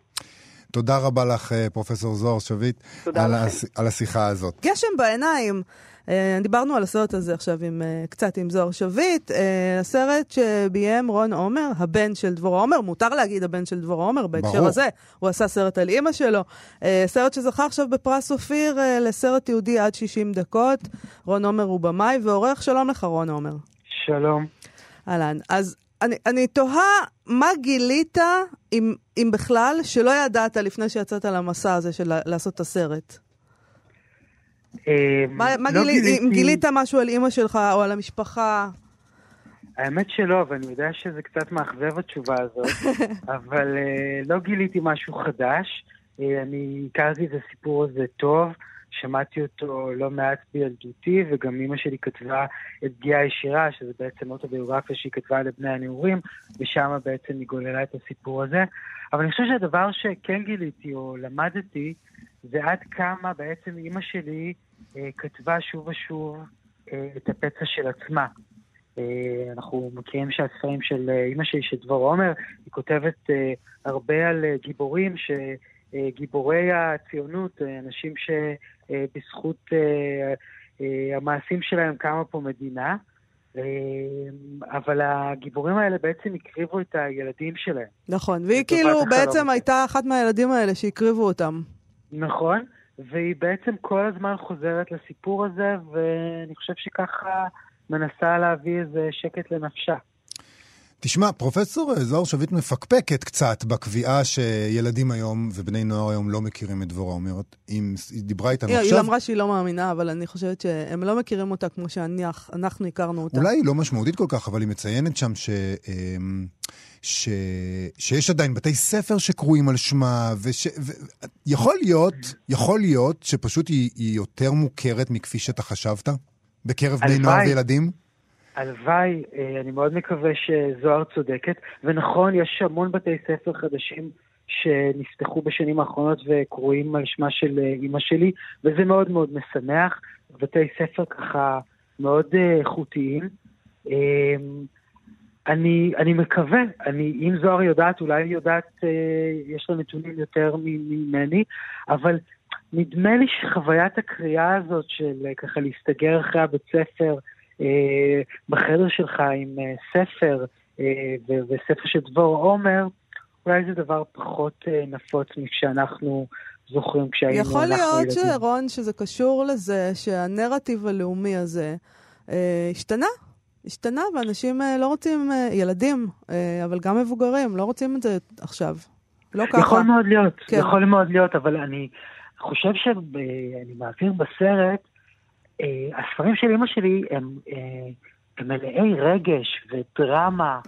תודה רבה לך, אה, פרופסור זוהר שביט, תודה על. הש- על השיחה הזאת. גשם בעיניים. אה, דיברנו על הסרט הזה עכשיו עם, אה, קצת עם זוהר שביט, הסרט שביים רון עומר, הבן של דבורה עומר, מותר להגיד הבן של דבורה עומר בהקשר ברור. הזה, הוא עשה סרט על אימא שלו, סרט שזכה עכשיו בפרס אופיר לסרט יהודי עד 60 דקות, רון עומר הוא במאי ועורך, שלום לך רון עומר. שלום. אהלן. אז אני, אני תוהה, מה גילית, אם, אם בכלל, שלא ידעת לפני שיצאת למסע הזה של לעשות את הסרט? אה, מה, מה לא גילי, גיליתי- אם גילית משהו על אימא שלך או על המשפחה? האמת שלא, אבל אני יודע שזה קצת מאכזב התשובה הזאת, אבל אה, לא גיליתי משהו חדש. אה, אני הכרתי את הסיפור הזה טוב, שמעתי אותו לא מעט בילדותי, וגם אימא שלי כתבה את פגיעה ישירה, שזה בעצם אוטוביוגרפיה שהיא כתבה לבני הנעורים, ושם בעצם היא גוללה את הסיפור הזה. אבל אני חושב שהדבר שכן גיליתי או למדתי, זה עד כמה בעצם אימא שלי אה, כתבה שוב ושוב אה, את הפצע של עצמה. אה, אנחנו מכירים שהספרים של אה, אימא שלי, של דבורה עומר, היא כותבת אה, הרבה על גיבורים, שגיבורי הציונות, אנשים שבזכות המעשים שלהם קמה פה מדינה, אבל הגיבורים האלה בעצם הקריבו את הילדים שלהם. נכון, והיא כאילו. בעצם הייתה אחת מהילדים האלה שהקריבו אותם. נכון, והיא בעצם כל הזמן חוזרת לסיפור הזה, ואני חושב שככה מנסה להביא איזה שקט לנפשה. תשמע, פרופסור זוהר שביט מפקפקת קצת בקביעה שילדים היום ובני נוער היום לא מכירים את דבורה עומר. היא היא דיברה איתנו היא, היא עכשיו. אמרה שהיא לא מאמינה, אבל אני חושבת שהם לא מכירים אותה כמו שאנחנו הכרנו אותה. אולי היא לא משמעותית כל כך, אבל היא מציינת שם ש... אמ, ש... שיש עדיין בתי ספר שקרויים על שמה, וש... ו... יכול להיות, יכול להיות שפשוט היא, היא יותר מוכרת מכפי שאתה חשבת? בקרב בני. נוער וילדים? הלוואי, אה, אני מאוד מקווה שזוהר צודקת, ונכון, יש המון בתי ספר חדשים שנפתחו בשנים האחרונות וקרויים על שמה של אה, אימא שלי, וזה מאוד מאוד משמח. בתי ספר ככה מאוד אה, איכותיים. אה, אני, אני מקווה, אני, אם זוהר יודעת, אולי היא יודעת, אה, יש לה נתונים יותר ממני, אבל נדמה לי שחוויית הקריאה הזאת של אה, ככה להסתגר אחרי הבית ספר, אה, בחדר שלך עם אה, ספר, אה, ו- וספר של דבור עומר, אולי זה דבר פחות אה, נפוץ מכשאנחנו זוכרים כשהיינו יכול אנחנו להיות, ילדים. שרון, שזה קשור לזה שהנרטיב הלאומי הזה אה, השתנה. השתנה, ואנשים אה, לא רוצים, אה, ילדים, אה, אבל גם מבוגרים, לא רוצים את זה עכשיו. לא ככה. יכול מאוד להיות, כן. יכול מאוד להיות, אבל אני חושב שאני מעביר בסרט, אה, הספרים של אמא שלי הם, אה, הם מלאי רגש ודרמה,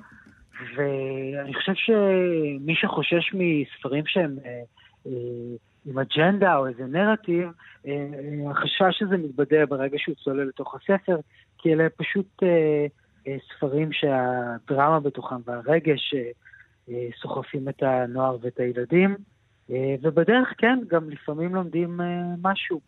ואני חושב שמי שחושש מספרים שהם אה, אה, עם אג'נדה או איזה נרטיב, אה, אה, החשש הזה מתבדה ברגע שהוא צולל לתוך הספר, כי אלה פשוט אה, אה, ספרים שהדרמה בתוכם והרגש אה, אה, סוחפים את הנוער ואת הילדים, אה, ובדרך כן, גם לפעמים לומדים אה, משהו.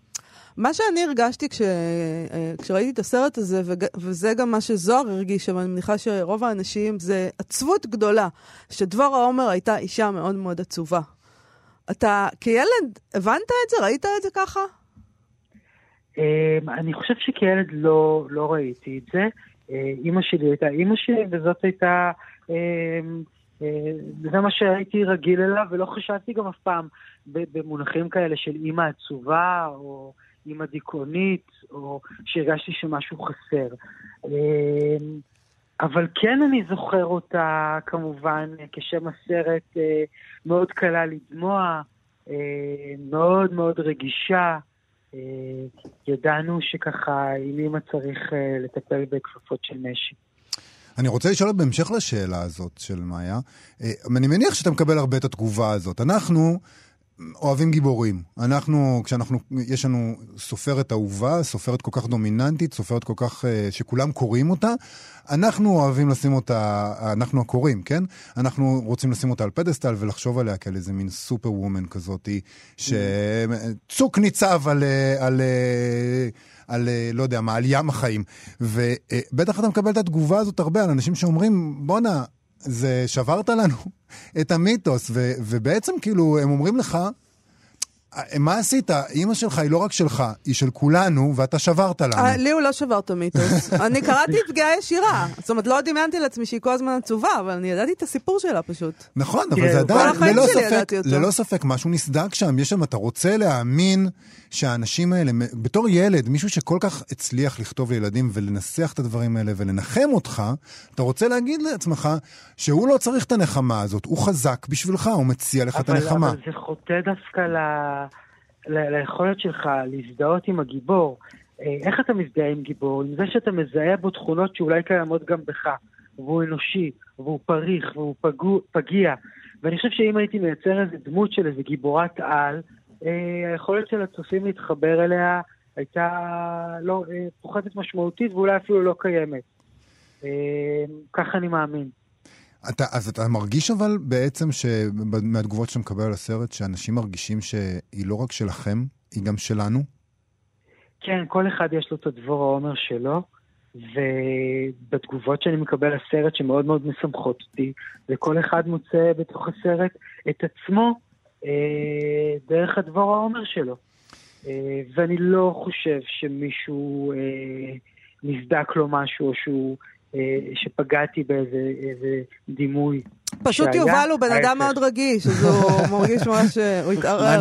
מה שאני הרגשתי כש, אה, כשראיתי את הסרט הזה, וג, וזה גם מה שזוהר הרגיש, אבל אני מניחה שרוב האנשים, זה עצבות גדולה, שדבורה עומר הייתה אישה מאוד מאוד עצובה. אתה כילד הבנת את זה? ראית את זה ככה? אני חושב שכילד לא, לא ראיתי את זה. אה, אימא שלי הייתה אימא שלי, וזאת הייתה... אה, זה מה שהייתי רגיל אליו, ולא חשבתי גם אף פעם במונחים כאלה של אימא עצובה, או אימא דיכאונית, או שהרגשתי שמשהו חסר. אמ, אבל כן אני זוכר אותה כמובן כשם הסרט אה, מאוד קלה לדמוע, מאוד מאוד רגישה. אה, ידענו שככה עם אמא צריך אה, לטפל בכפפות של משי. אני רוצה לשאול בהמשך לשאלה הזאת של מאיה, אה, אני מניח שאתה מקבל הרבה את התגובה הזאת. אנחנו אוהבים גיבורים. אנחנו, כשאנחנו, יש לנו סופרת אהובה, סופרת כל כך דומיננטית, סופרת כל כך, שכולם קוראים אותה, אנחנו אוהבים לשים אותה, אנחנו הקוראים, כן? אנחנו רוצים לשים אותה על פדסטל ולחשוב עליה כעל איזה מין סופר וומן כזאתי, שצוק ניצב על, על, על, לא יודע מה, על ים החיים. ובטח אתה מקבל את התגובה הזאת הרבה על אנשים שאומרים, בואנה, זה שברת לנו את המיתוס, ו, ובעצם כאילו, הם אומרים לך, מה עשית? אימא שלך היא לא רק שלך, היא של כולנו, ואתה שברת לנו. אה, לי הוא לא שבר את המיתוס. אני קראתי פגיעה ישירה. זאת אומרת, לא דמיינתי לעצמי שהיא כל הזמן עצובה, אבל אני ידעתי את הסיפור שלה פשוט. נכון, אבל כן, זה עדיין, ללא ספק, ללא ספק, משהו נסדק שם. יש שם, אתה רוצה להאמין שהאנשים האלה, בתור ילד, מישהו שכל כך הצליח לכתוב לילדים ולנסח את הדברים האלה ולנחם אותך, אתה רוצה להגיד לעצמך שהוא לא צריך את הנחמה הזאת, הוא חזק בשבילך, הוא מציע לך את הנחמה. אבל זה חוטא דווקא. ליכולת שלך להזדהות עם הגיבור. אה, איך אתה מזדהה עם גיבור? עם זה שאתה מזהה בו תכונות שאולי קיימות גם בך, והוא אנושי, והוא פריך, והוא פגוע, פגיע. ואני חושב שאם הייתי מייצר איזה דמות של איזה גיבורת על, אה, היכולת של הצופים להתחבר אליה הייתה לא, אה, פוחתת משמעותית ואולי אפילו לא קיימת. ככה אני מאמין. אתה, אז אתה מרגיש אבל בעצם מהתגובות שאתה מקבל על הסרט, שאנשים מרגישים שהיא לא רק שלכם, היא גם שלנו? כן, כל אחד יש לו את הדבור העומר שלו, ובתגובות שאני מקבל לסרט שמאוד מאוד משמחות אותי, וכל אחד מוצא בתוך הסרט את עצמו אה, דרך הדבור העומר שלו. אה, ואני לא חושב שמישהו אה, נבדק לו משהו או שהוא שפגעתי באיזה דימוי. פשוט יובל הוא בן אדם מאוד רגיש, אז הוא מרגיש ממש, הוא התערער.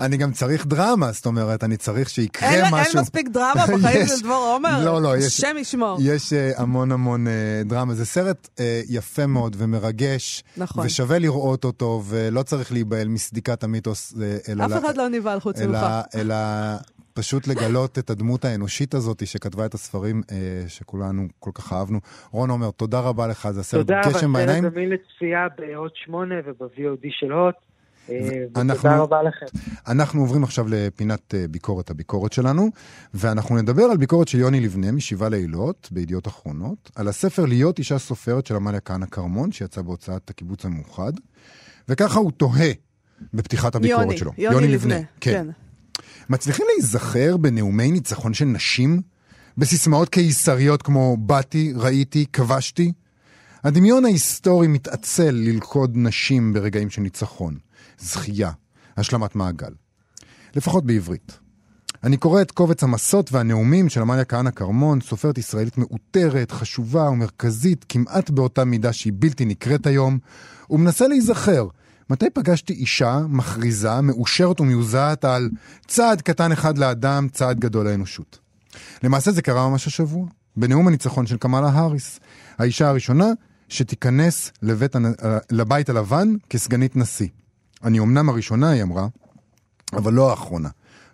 אני גם צריך דרמה, זאת אומרת, אני צריך שיקרה משהו. אין מספיק דרמה בחיים של דבור עומר? לא, לא, יש... שם ישמור. יש אה, המון המון אה, דרמה. זה סרט יפה מאוד ומרגש. נכון. ושווה לראות אותו, ולא צריך להיבהל מסדיקת המיתוס. אף אחד לא נבהל חוץ ממך. אלא פשוט לגלות את הדמות האנושית הזאת שכתבה את הספרים אה, שכולנו כל כך אהבנו. רון עומר, תודה רבה לך, זה הסרט גשם בעיניים. תודה, והסרט זמין לצפייה בהוט 8 וב-VOD של הוט. אה, תודה רבה לכם. אנחנו עוברים עכשיו לפינת אה, ביקורת הביקורת שלנו, ואנחנו נדבר על ביקורת של יוני לבנה משבעה לילות בידיעות אחרונות, על הספר להיות אישה סופרת של עמליה כהנא כרמון, שיצא בהוצאת הקיבוץ המאוחד, וככה הוא תוהה בפתיחת הביקורת יוני, שלו. יוני, יוני לבנה, כן. כן. מצליחים להיזכר בנאומי ניצחון של נשים? בסיסמאות קיסריות כמו באתי, ראיתי, כבשתי? הדמיון ההיסטורי מתעצל ללכוד נשים ברגעים של ניצחון, זכייה, השלמת מעגל. לפחות בעברית. אני קורא את קובץ המסות והנאומים של עמליה כהנא כרמון, סופרת ישראלית מאותרת, חשובה ומרכזית כמעט באותה מידה שהיא בלתי נקראת היום, ומנסה להיזכר מתי פגשתי אישה מכריזה, מאושרת ומיוזעת על צעד קטן אחד לאדם, צעד גדול לאנושות? למעשה זה קרה ממש השבוע, בנאום הניצחון של קמאלה האריס, האישה הראשונה שתיכנס לבית, לבית הלבן כסגנית נשיא. אני אמנם הראשונה, היא אמרה, אבל לא האחרונה.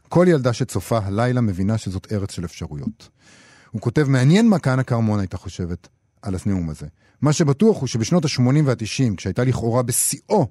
כל ילדה שצופה הלילה מבינה שזאת ארץ של אפשרויות. הוא כותב, מעניין מה כהנא כרמון הייתה חושבת על הנאום הזה. מה שבטוח הוא שבשנות ה-80 וה-90, כשהייתה לכאורה בשיאו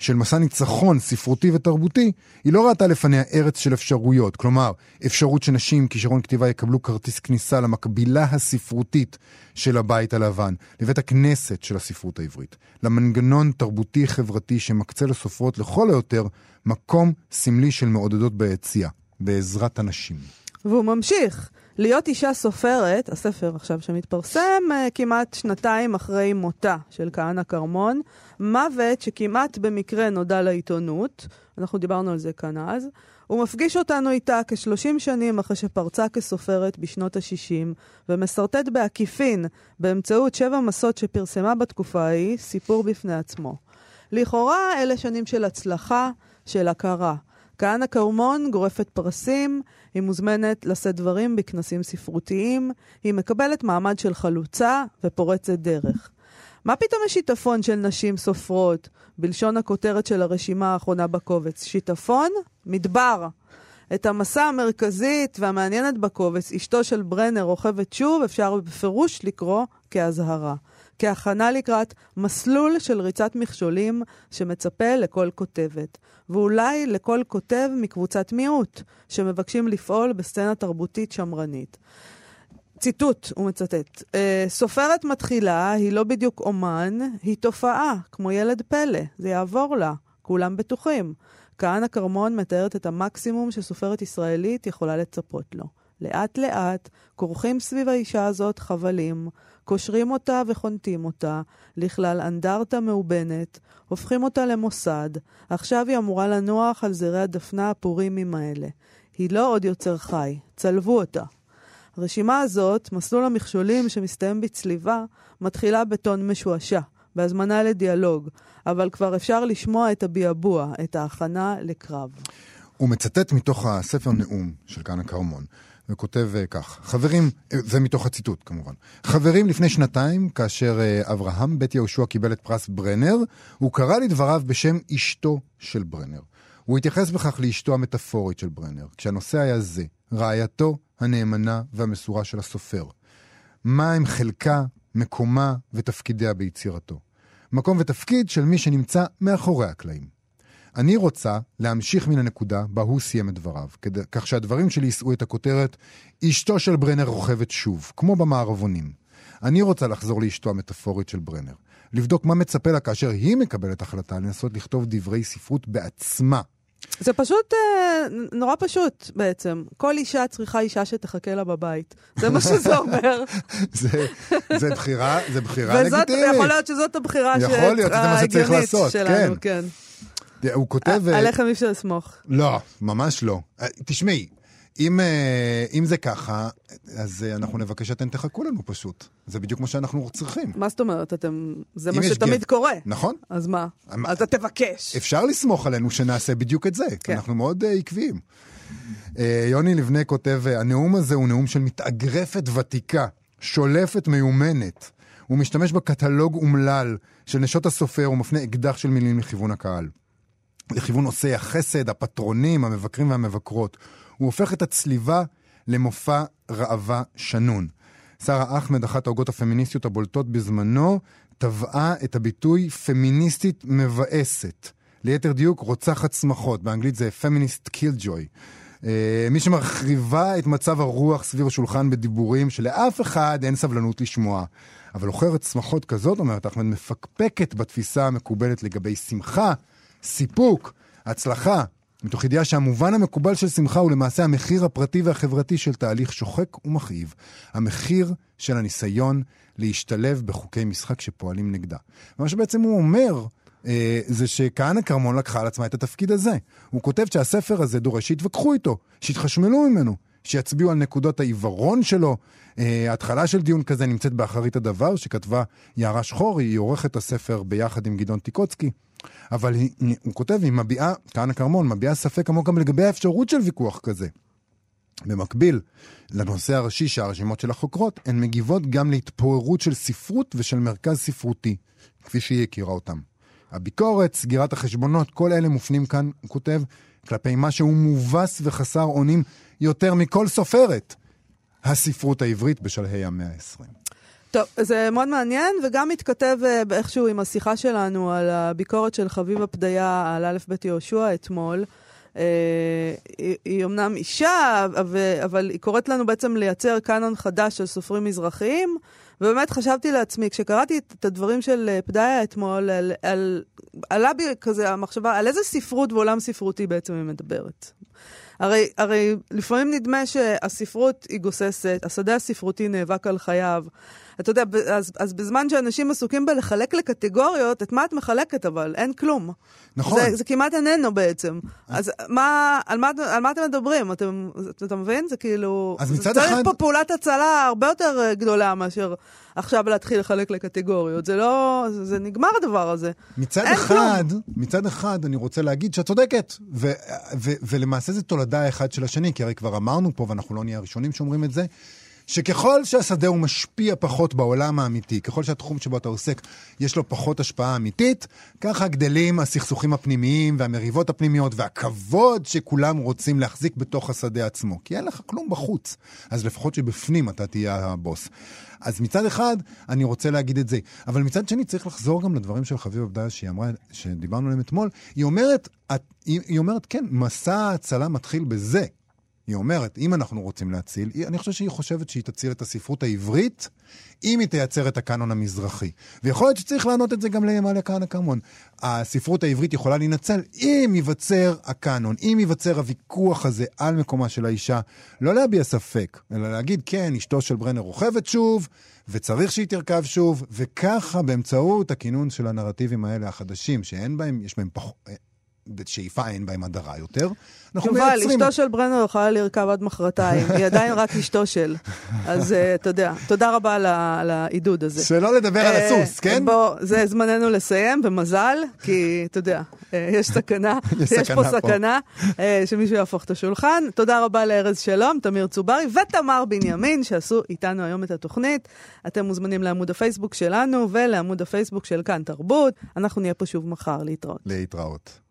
של מסע ניצחון ספרותי ותרבותי, היא לא ראתה לפניה ארץ של אפשרויות. כלומר, אפשרות שנשים עם כישרון כתיבה יקבלו כרטיס כניסה למקבילה הספרותית של הבית הלבן, לבית הכנסת של הספרות העברית, למנגנון תרבותי-חברתי שמקצה לסופרות לכל היותר מקום סמלי של מעודדות ביציאה. בעזרת הנשים. והוא ממשיך. להיות אישה סופרת, הספר עכשיו שמתפרסם אה, כמעט שנתיים אחרי מותה של כהנא כרמון, מוות שכמעט במקרה נודע לעיתונות, אנחנו דיברנו על זה כאן אז, הוא מפגיש אותנו איתה כ-30 שנים אחרי שפרצה כסופרת בשנות ה-60, ומסרטט בעקיפין, באמצעות שבע מסות שפרסמה בתקופה ההיא, סיפור בפני עצמו. לכאורה אלה שנים של הצלחה, של הכרה. כהנא כרמון גורפת פרסים, היא מוזמנת לשאת דברים בכנסים ספרותיים, היא מקבלת מעמד של חלוצה ופורצת דרך. מה פתאום יש שיטפון של נשים סופרות, בלשון הכותרת של הרשימה האחרונה בקובץ? שיטפון? מדבר. את המסע המרכזית והמעניינת בקובץ, אשתו של ברנר רוכבת שוב, אפשר בפירוש לקרוא כאזהרה. כהכנה לקראת מסלול של ריצת מכשולים שמצפה לכל כותבת, ואולי לכל כותב מקבוצת מיעוט, שמבקשים לפעול בסצנה תרבותית שמרנית. ציטוט, הוא מצטט, אה, סופרת מתחילה היא לא בדיוק אומן, היא תופעה, כמו ילד פלא, זה יעבור לה, כולם בטוחים. כהנא כרמון מתארת את המקסימום שסופרת ישראלית יכולה לצפות לו. לאט לאט כורכים סביב האישה הזאת חבלים, קושרים אותה וחונטים אותה לכלל אנדרטה מאובנת, הופכים אותה למוסד, עכשיו היא אמורה לנוח על זרי הדפנה הפורימים האלה. היא לא עוד יוצר חי, צלבו אותה. הרשימה הזאת, מסלול המכשולים שמסתיים בצליבה, מתחילה בטון משועשע, בהזמנה לדיאלוג, אבל כבר אפשר לשמוע את הביעבוע, את ההכנה לקרב. הוא מצטט מתוך הספר נאום של כהנא כרמון, וכותב אה, כך, חברים, אה, זה מתוך הציטוט כמובן, חברים לפני שנתיים, כאשר אה, אברהם בית יהושע קיבל את פרס ברנר, הוא קרא לדבריו בשם אשתו של ברנר. הוא התייחס בכך לאשתו המטאפורית של ברנר, כשהנושא היה זה, רעייתו הנאמנה והמסורה של הסופר. מה הם חלקה, מקומה ותפקידיה ביצירתו. מקום ותפקיד של מי שנמצא מאחורי הקלעים. אני רוצה להמשיך מן הנקודה בה הוא סיים את דבריו, כדי, כך שהדברים שלי יישאו את הכותרת אשתו של ברנר רוכבת שוב, כמו במערבונים. אני רוצה לחזור לאשתו המטאפורית של ברנר, לבדוק מה מצפה לה כאשר היא מקבלת החלטה לנסות לכתוב דברי ספרות בעצמה. זה פשוט אה, נורא פשוט בעצם. כל אישה צריכה אישה שתחכה לה בבית. זה מה שזה אומר. זה, זה בחירה, זה בחירה וזאת, לגיטימית. יכול להיות שזאת הבחירה יכול להיות, זה מה שצריך ההגיונית לעשות, שלנו, כן. כן. הוא כותב... אה, עליכם אי אפשר לסמוך. לא, ממש לא. אה, תשמעי, אם, אה, אם זה ככה, אז אנחנו נבקש שאתם תחכו לנו פשוט. זה בדיוק מה שאנחנו צריכים. מה זאת אומרת? אתם... זה מה שתמיד קורה. נכון? אז מה? אמ- אז אתה תבקש. אפשר לסמוך עלינו שנעשה בדיוק את זה, כן. אנחנו מאוד עקביים. יוני לבנה כותב, הנאום הזה הוא נאום של מתאגרפת ותיקה, שולפת מיומנת. הוא משתמש בקטלוג אומלל של נשות הסופר ומפנה אקדח של מילים לכיוון הקהל. לכיוון עושי החסד, הפטרונים, המבקרים והמבקרות. הוא הופך את הצליבה למופע ראווה שנון. שרה אחמד, אחת ההוגות הפמיניסטיות הבולטות בזמנו, טבעה את הביטוי פמיניסטית מבאסת. ליתר דיוק, רוצחת שמחות, באנגלית זה פמיניסט קילג'וי. מי שמרחיבה את מצב הרוח סביב השולחן בדיבורים שלאף אחד אין סבלנות לשמוע. אבל עוכרת שמחות כזאת, אומרת אחמד, מפקפקת בתפיסה המקובלת לגבי שמחה, סיפוק, הצלחה, מתוך ידיעה שהמובן המקובל של שמחה הוא למעשה המחיר הפרטי והחברתי של תהליך שוחק ומכאיב. המחיר של הניסיון להשתלב בחוקי משחק שפועלים נגדה. ומה שבעצם הוא אומר, אה, זה שכהנא כרמון לקחה על עצמה את התפקיד הזה. הוא כותב שהספר הזה דורש שיתווכחו איתו, שיתחשמלו ממנו, שיצביעו על נקודות העיוורון שלו. אה, ההתחלה של דיון כזה נמצאת באחרית הדבר, שכתבה יערה שחור, היא עורכת הספר ביחד עם גדעון טיקוצקי. אבל היא, הוא כותב, היא מביעה, כהנא כרמון, מביעה ספק עמוק גם לגבי האפשרות של ויכוח כזה. במקביל לנושא הראשי שהרשימות של החוקרות, הן מגיבות גם להתפוררות של ספרות ושל מרכז ספרותי, כפי שהיא הכירה אותם. הביקורת, סגירת החשבונות, כל אלה מופנים כאן, הוא כותב, כלפי מה שהוא מובס וחסר אונים יותר מכל סופרת, הספרות העברית בשלהי המאה ה-20. טוב, זה מאוד מעניין, וגם מתכתב אה, איכשהו עם השיחה שלנו על הביקורת של חביבה פדיה על א' ב' יהושע אתמול. אה, היא, היא אמנם אישה, אבל, היא קוראת לנו בעצם לייצר קאנון חדש של סופרים מזרחיים, ובאמת חשבתי לעצמי, כשקראתי את, הדברים של אה, פדיה אתמול, על, על, עלה בי כזה המחשבה, על איזה ספרות ועולם ספרותי בעצם היא מדברת. הרי, הרי לפעמים נדמה שהספרות היא גוססת, השדה הספרותי נאבק על חייו. אתה יודע, אז, אז בזמן שאנשים עסוקים בלחלק לקטגוריות, את מה את מחלקת אבל? אין כלום. נכון. זה, זה כמעט איננו בעצם. אז מה, על, מה, על מה אתם מדברים? אתם, אתה מבין? זה כאילו... אז מצד צריך אחד- פה פעולת הצלה הרבה יותר אה, גדולה מאשר עכשיו להתחיל לחלק לקטגוריות. זה לא... זה, נגמר הדבר הזה. מצד אחד, מצד אחד, אני רוצה להגיד שאת צודקת, ו- ו- ולמעשה זה תולדה אחד של השני, כי הרי כבר אמרנו פה, ואנחנו לא נהיה הראשונים שאומרים את זה, שככל שהשדה הוא משפיע פחות בעולם האמיתי, ככל שהתחום שבו אתה עוסק יש לו פחות השפעה אמיתית, ככה גדלים הסכסוכים הפנימיים והמריבות הפנימיות והכבוד שכולם רוצים להחזיק בתוך השדה עצמו. כי אין לך כלום בחוץ, אז לפחות שבפנים אתה תהיה הבוס. אז מצד אחד, אני רוצה להגיד את זה. אבל מצד שני, צריך לחזור גם לדברים של חביב עבדיה, שהיא אמרה, שדיברנו עליהם אתמול. היא אומרת, היא אומרת, כן, מסע ההצלה מתחיל בזה. היא אומרת, אם אנחנו רוצים להציל, אני חושב שהיא חושבת שהיא תציל את הספרות העברית, אם היא תייצר את הקאנון המזרחי. ויכול להיות שצריך לענות את זה גם למעלה כהנא כמון. הספרות העברית יכולה להינצל אם ייווצר הקאנון, אם ייווצר הוויכוח הזה על מקומה של האישה, לא להביע ספק, אלא להגיד, כן, אשתו של ברנר רוכבת שוב, וצריך שהיא תרכב שוב, וככה באמצעות הכינון של הנרטיבים האלה החדשים, שאין בהם, יש בהם פחות... בשאיפה אין בהם הדרה יותר. אנחנו יובל, מייצרים... אשתו של ברנר יכולה לרכב עד מחרתיים, היא עדיין רק אשתו של. אז אה, אתה יודע, תודה רבה על העידוד הזה. שלא לדבר על אה, הסוס, כן? בוא, זה זמננו לסיים, ומזל, כי אתה יודע, אה, יש סכנה, יש פה סכנה שמישהו יהפוך את השולחן. תודה רבה לארז שלום, תמיר צוברי ותמר בנימין, שעשו איתנו היום את התוכנית. אתם מוזמנים לעמוד הפייסבוק שלנו ולעמוד הפייסבוק של כאן תרבות. אנחנו נהיה פה שוב מחר להתראות. להתראות.